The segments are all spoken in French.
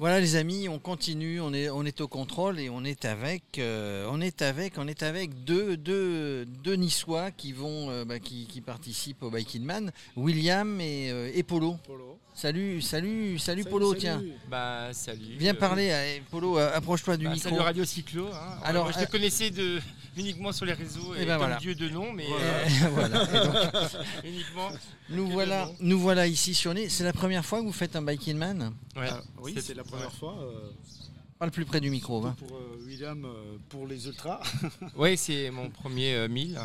Voilà les amis, on continue, on est, on est au contrôle et on est avec, euh, on est avec, on est avec deux, deux, deux Niçois qui vont, euh, bah, qui, qui participent au Biking Man, William et, euh, et Polo. Polo. Salut, salut, salut, Polo, Salut, tiens. salut. Bah salut. Viens Euh, parler, à- Polo, approche-toi du bah, micro. salut Radio Cyclo. hein. Alors, moi, je euh, te connaissais de, uniquement sur les réseaux Eh et ben comme voilà. Dieu de nom, mais Euh, voilà. Et donc, uniquement. nous voilà, nous voilà ici sur les. C'est la première fois que vous faites un Biking Man? Ouais. Ah, oui, c'est la première fois. euh, Parle plus près du micro. hein. pour euh, William, euh, pour les ultras. Ouais, c'est mon premier euh, 1000.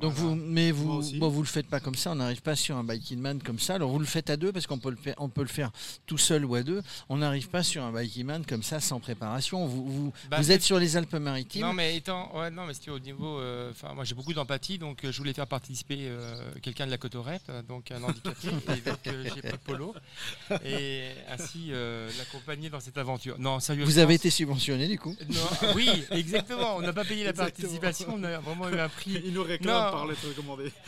Donc Voilà. vous, mais vous, bon, vous le faites pas comme ça. On n'arrive pas sur un biking man comme ça. Alors vous le faites à deux parce qu'on peut le faire, on peut le faire tout seul ou à deux. On n'arrive pas sur un biking man comme ça sans préparation. Vous, vous, Bah, vous êtes sur les Alpes-Maritimes. Non mais étant, ouais, non mais c'était au niveau, euh, enfin moi j'ai beaucoup d'empathie donc euh, je voulais faire participer euh, quelqu'un de la côte Rep, donc un handicapé et donc euh, j'ai pris Polo et ainsi euh, l'accompagner dans cette aventure. Non sérieusement. Vous avez été subventionné du coup. Non, oui exactement. On n'a pas payé la Exactement. participation, on a vraiment eu un prix. Il nous réclame Non.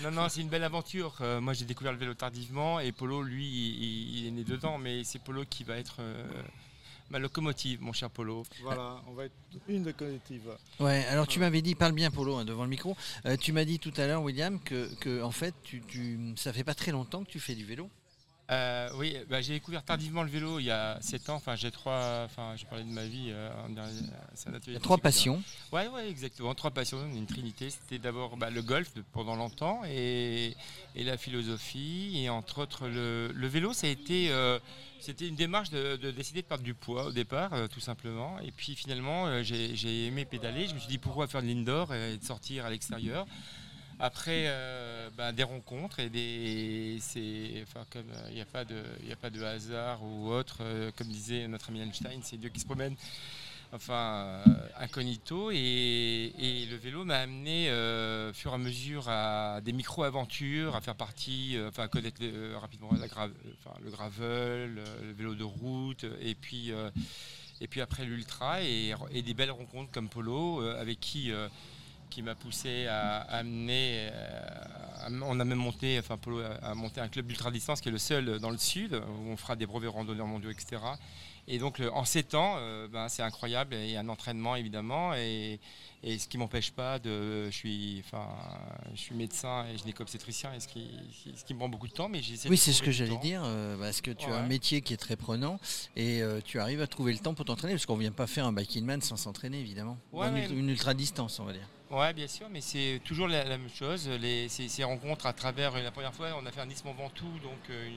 Non, non, c'est une belle aventure. Euh, moi, j'ai découvert le vélo tardivement et Polo, lui, il, il est né dedans, mais c'est Polo qui va être euh, ma locomotive, mon cher Polo. Voilà, on va être une de collective. Ouais. Alors tu m'avais dit, parle bien Polo hein, devant le micro. Euh, tu m'as dit tout à l'heure, William, que, que, en fait, tu, tu, ça fait pas très longtemps que tu fais du vélo. Euh, oui, bah, j'ai découvert tardivement le vélo il y a 7 ans. Enfin, j'ai trois. Enfin, j'ai parlé de ma vie. euh, en dernier- c'est un atelier Il y a trois passions. Ouais, ouais, exactement. Trois passions, une trinité. C'était d'abord bah, le golf pendant longtemps et, et la philosophie. Et entre autres, le, le vélo, ça a été. euh, c'était une démarche de, de décider de perdre du poids au départ, euh, tout simplement. Et puis finalement, euh, j'ai j'ai aimé pédaler. Je me suis dit pourquoi faire de l'indoor et de sortir à l'extérieur? Après, euh, bah, des rencontres et des, enfin, comme il n'y a pas de, a pas de hasard ou autre, euh, comme disait notre ami Einstein, c'est Dieu qui se promène, enfin, euh, incognito. Et, le vélo m'a amené, euh, fur et à mesure, à des micro-aventures, à faire partie, euh, enfin, à connaître euh, rapidement le gravel, euh, le vélo de route, et puis. euh, et puis après l'ultra et, et des belles rencontres comme Polo euh, avec qui euh, qui m'a poussé à amener. euh, à- on a même monté, enfin a monté un club d'ultra distance qui est le seul dans le sud où on fera des brevets randonneurs mondiaux, etc. Et donc en 7 ans, euh, ben, c'est incroyable et un entraînement évidemment et, et ce qui m'empêche pas de, je suis, enfin, je suis médecin et gynéco-obstétricien et ce qui, ce qui me prend beaucoup de temps, mais j'essaie. Oui, c'est ce que j'allais temps. dire, euh, parce que tu as un métier qui est très prenant et euh, tu arrives à trouver le temps pour t'entraîner, parce qu'on vient pas faire un biking man sans s'entraîner, évidemment. Ouais, une ultra distance, on va dire. Ouais, bien sûr, mais c'est toujours la, même chose. Ces, rencontres à travers. La première fois, on a fait un Nice Mont Ventoux, donc euh,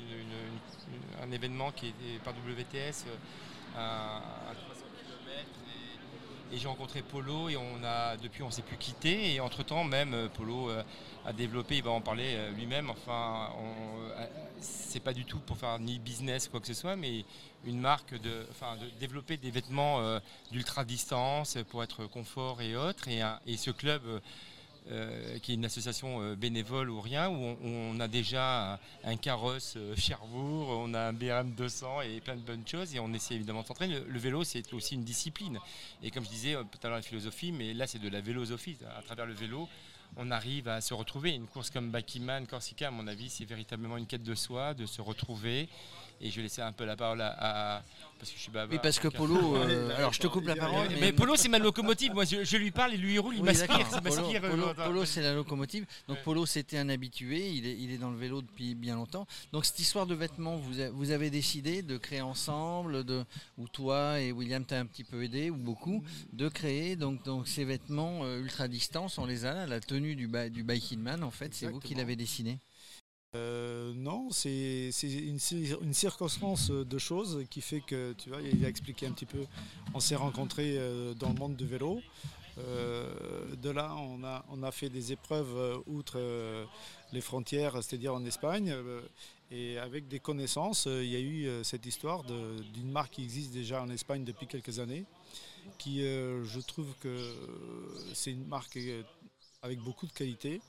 un événement qui par WTS, euh, 300 km. Et, j'ai rencontré Polo et on a depuis on s'est plus quitté. Et entre temps, même euh, Polo euh, a développé, il va en parler euh, lui-même. Enfin, c'est pas du tout pour faire ni business quoi que ce soit, mais une marque de, enfin, de développer des vêtements. d'ultra distance pour être confort et autres. Et, et ce club, qui est une association euh, bénévole ou rien, où on, a déjà un, carrosse euh, Cherbourg, on a un BRM 200 et plein de bonnes choses. Et on essaie évidemment de s'entraîner. Le, vélo, c'est aussi une discipline. Et comme je disais euh, tout à l'heure, la philosophie, mais là, c'est de la vélosophie. À travers le vélo, on arrive à se retrouver. Une course comme Bakiman, Corsica, à mon avis, c'est véritablement une quête de soi, de se retrouver. Et je vais laisser un peu la parole à. à- parce que je suis bavard. Oui, parce que donc, Polo. Euh, alors, je te coupe la parole. mais, Polo, c'est ma locomotive. Moi, je, je lui parle et lui il roule, il Oui, m'aspire. Polo, m'aspire, euh, Polo-. Polo, c'est la locomotive. Donc Ouais. Polo, c'était un habitué. Il est, il est dans le vélo depuis bien longtemps. Donc cette histoire de vêtements, vous, a- vous avez décidé de créer ensemble, de, ou toi et William t'as un petit peu aidé ou beaucoup, de créer donc, donc ces vêtements euh, ultra distance. On les a là, la tenue du, du biking man. En fait, c'est vous qui l'avez dessiné. Euh, non, c'est une, cir- une circonstance de choses qui fait que, tu vois, il a expliqué un petit peu, on s'est rencontrés euh, dans le monde du vélo. Euh, de là, on a, fait des épreuves outre les frontières, c'est-à-dire en Espagne. et avec des connaissances, il y a eu cette histoire d'une marque qui existe déjà en Espagne depuis quelques années, qui, je trouve que c'est une marque avec beaucoup de qualité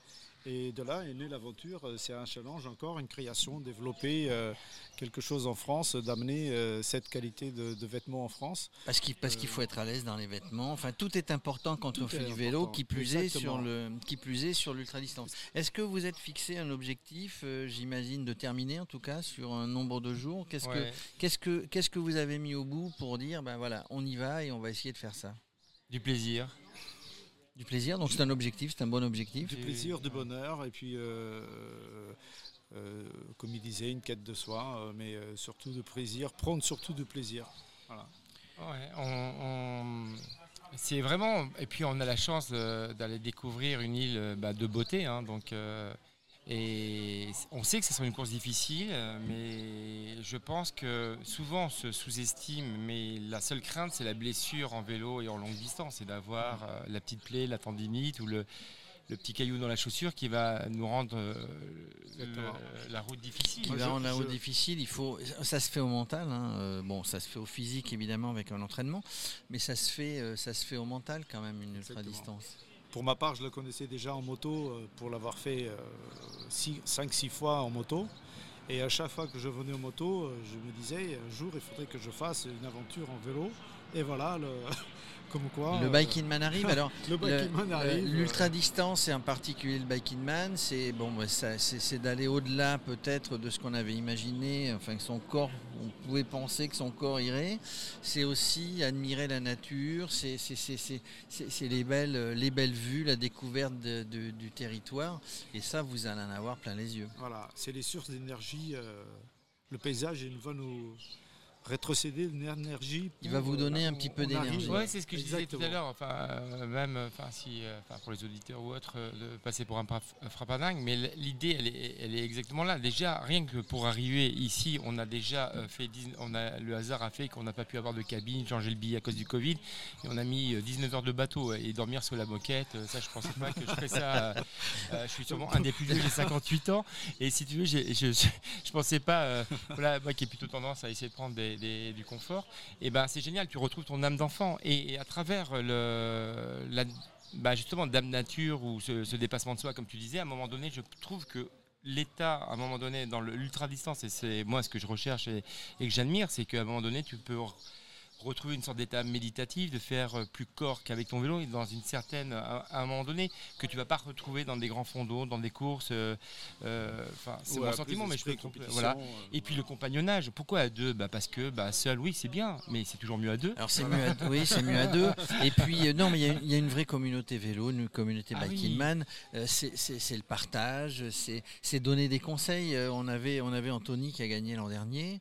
Et de là est née l'aventure. Euh, c'est un challenge encore, une création, développer euh, quelque chose en France, d'amener euh, cette qualité de, vêtements en France. Parce qu'il parce qu'il faut être à l'aise dans les vêtements. Enfin, tout est important quand on fait du vélo, qui plus est sur le qui plus est sur l'ultra distance. Est-ce que vous êtes fixé un objectif, j'imagine, de terminer en tout cas sur un nombre de jours? Qu'est-ce que qu'est-ce que qu'est-ce que vous avez mis au bout pour dire ben voilà, on y va et on va essayer de faire ça? Du plaisir. Du plaisir, donc c'est un objectif, c'est un bon objectif. Du plaisir, du bonheur, et puis, euh, euh, comme il disait, une quête de soi, euh, mais surtout de plaisir, prendre surtout du plaisir. c'est vraiment, et puis on a la chance d'aller découvrir une île bah, de beauté, hein, donc et on sait que ce sera une course difficile, mais je pense que souvent on se sous-estime, mais la seule crainte c'est la blessure en vélo et en longue distance, c'est d'avoir euh, la petite plaie, la tendinite ou le, petit caillou dans la chaussure qui va nous rendre euh, la route difficile. Qui va rendre la route difficile, il faut, ça se fait au mental, hein, euh, bon ça se fait au physique évidemment avec un entraînement, mais ça se fait, ça se fait au mental quand même une ultra distance. Pour ma part, je le connaissais déjà en moto euh, pour l'avoir fait 5-6 euh, fois en moto. Et à chaque fois que je venais en moto, euh, je me disais, un jour, il faudrait que je fasse une aventure en vélo. Et voilà, le, le euh, Biking Man arrive. Alors, L'ultra distance et en particulier le Biking Man, c'est bon, c'est d'aller au-delà peut-être de ce qu'on avait imaginé, enfin que son corps, on pouvait penser que son corps irait. C'est aussi admirer la nature, c'est les belles, les belles vues, la découverte du territoire. Et ça, vous allez en avoir plein les yeux. Voilà, c'est les sources d'énergie. Euh, le paysage, va nous rétrocéder une énergie. Il va vous donner un petit peu d'énergie. Oui, c'est ce que je disais tout à l'heure. Enfin, euh, même enfin, si, euh, enfin, pour les auditeurs ou autres, euh, de passer pour un frappadingue. Mais l'idée, elle est, elle est, exactement là. Déjà, rien que pour arriver ici, on a déjà fait. On a, le hasard a fait qu'on n'a pas pu avoir de cabine, changer le billet à cause du Covid. Et on a mis 19 heures de bateau et dormir sur la moquette. Ça, je ne pensais pas que je ferais ça. je suis sûrement un des plus vieux, j'ai 58 ans. Et si tu veux, je ne pensais pas. voilà, moi qui ai plutôt tendance à essayer de prendre des du confort, et ben c'est génial, tu retrouves ton âme d'enfant. Et, à travers le, la, bah, justement d'âme nature ou ce, dépassement de soi, comme tu disais, à un moment donné, je trouve que l'état, à un moment donné, dans l'ultra distance, et c'est moi ce que je recherche et, et que j'admire, c'est qu'à un moment donné, tu peux retrouver une sorte d'état méditatif, de faire euh, plus corps qu'avec ton vélo, et dans une certaine, à, un moment donné, que tu vas pas retrouver dans des grands fonds d'eau, dans des courses. Euh, euh, enfin, c'est mon sentiment, mais je peux tromper. Voilà. Et puis le compagnonnage. Pourquoi à deux? Bah Parce que bah, seul, oui, c'est bien, mais c'est toujours mieux à deux. Alors c'est mieux, à, oui, c'est mieux à deux. Et puis non, mais il y, a une vraie communauté vélo, une communauté ah biking man. c'est le partage, c'est donner des conseils. on avait, on avait Anthony qui a gagné l'an dernier,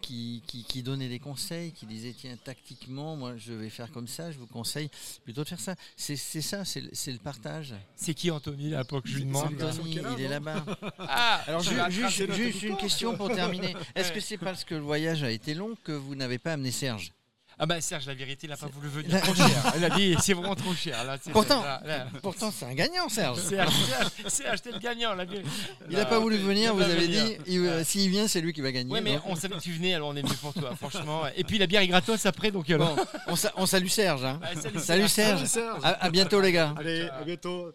qui, qui, qui, donnait des conseils qui disait tiens tactiquement moi je vais faire comme ça je vous conseille plutôt de faire ça. C'est ça c'est le partage. C'est qui Anthony là pour que je lui demande Anthony il est là-bas. Ah alors juste une question pour terminer. Est-ce que c'est parce que le voyage a été long que vous n'avez pas amené Serge? Ah bah Serge, la vérité, il n'a pas voulu venir trop cher. Il a dit c'est vraiment trop cher. Là, pourtant, pourtant c'est un gagnant, Serge. C'est acheté le gagnant. Là. Il n'a pas voulu venir, vous avez dit, s'il vient, c'est lui qui va gagner. Oui, mais on savait que tu venais, alors on est venu pour toi, franchement. Et puis la bière est gratos après, donc. Euh, bon, on, salue Serge. Hein. salut, Serge. À, bientôt, les gars. Allez, à bientôt.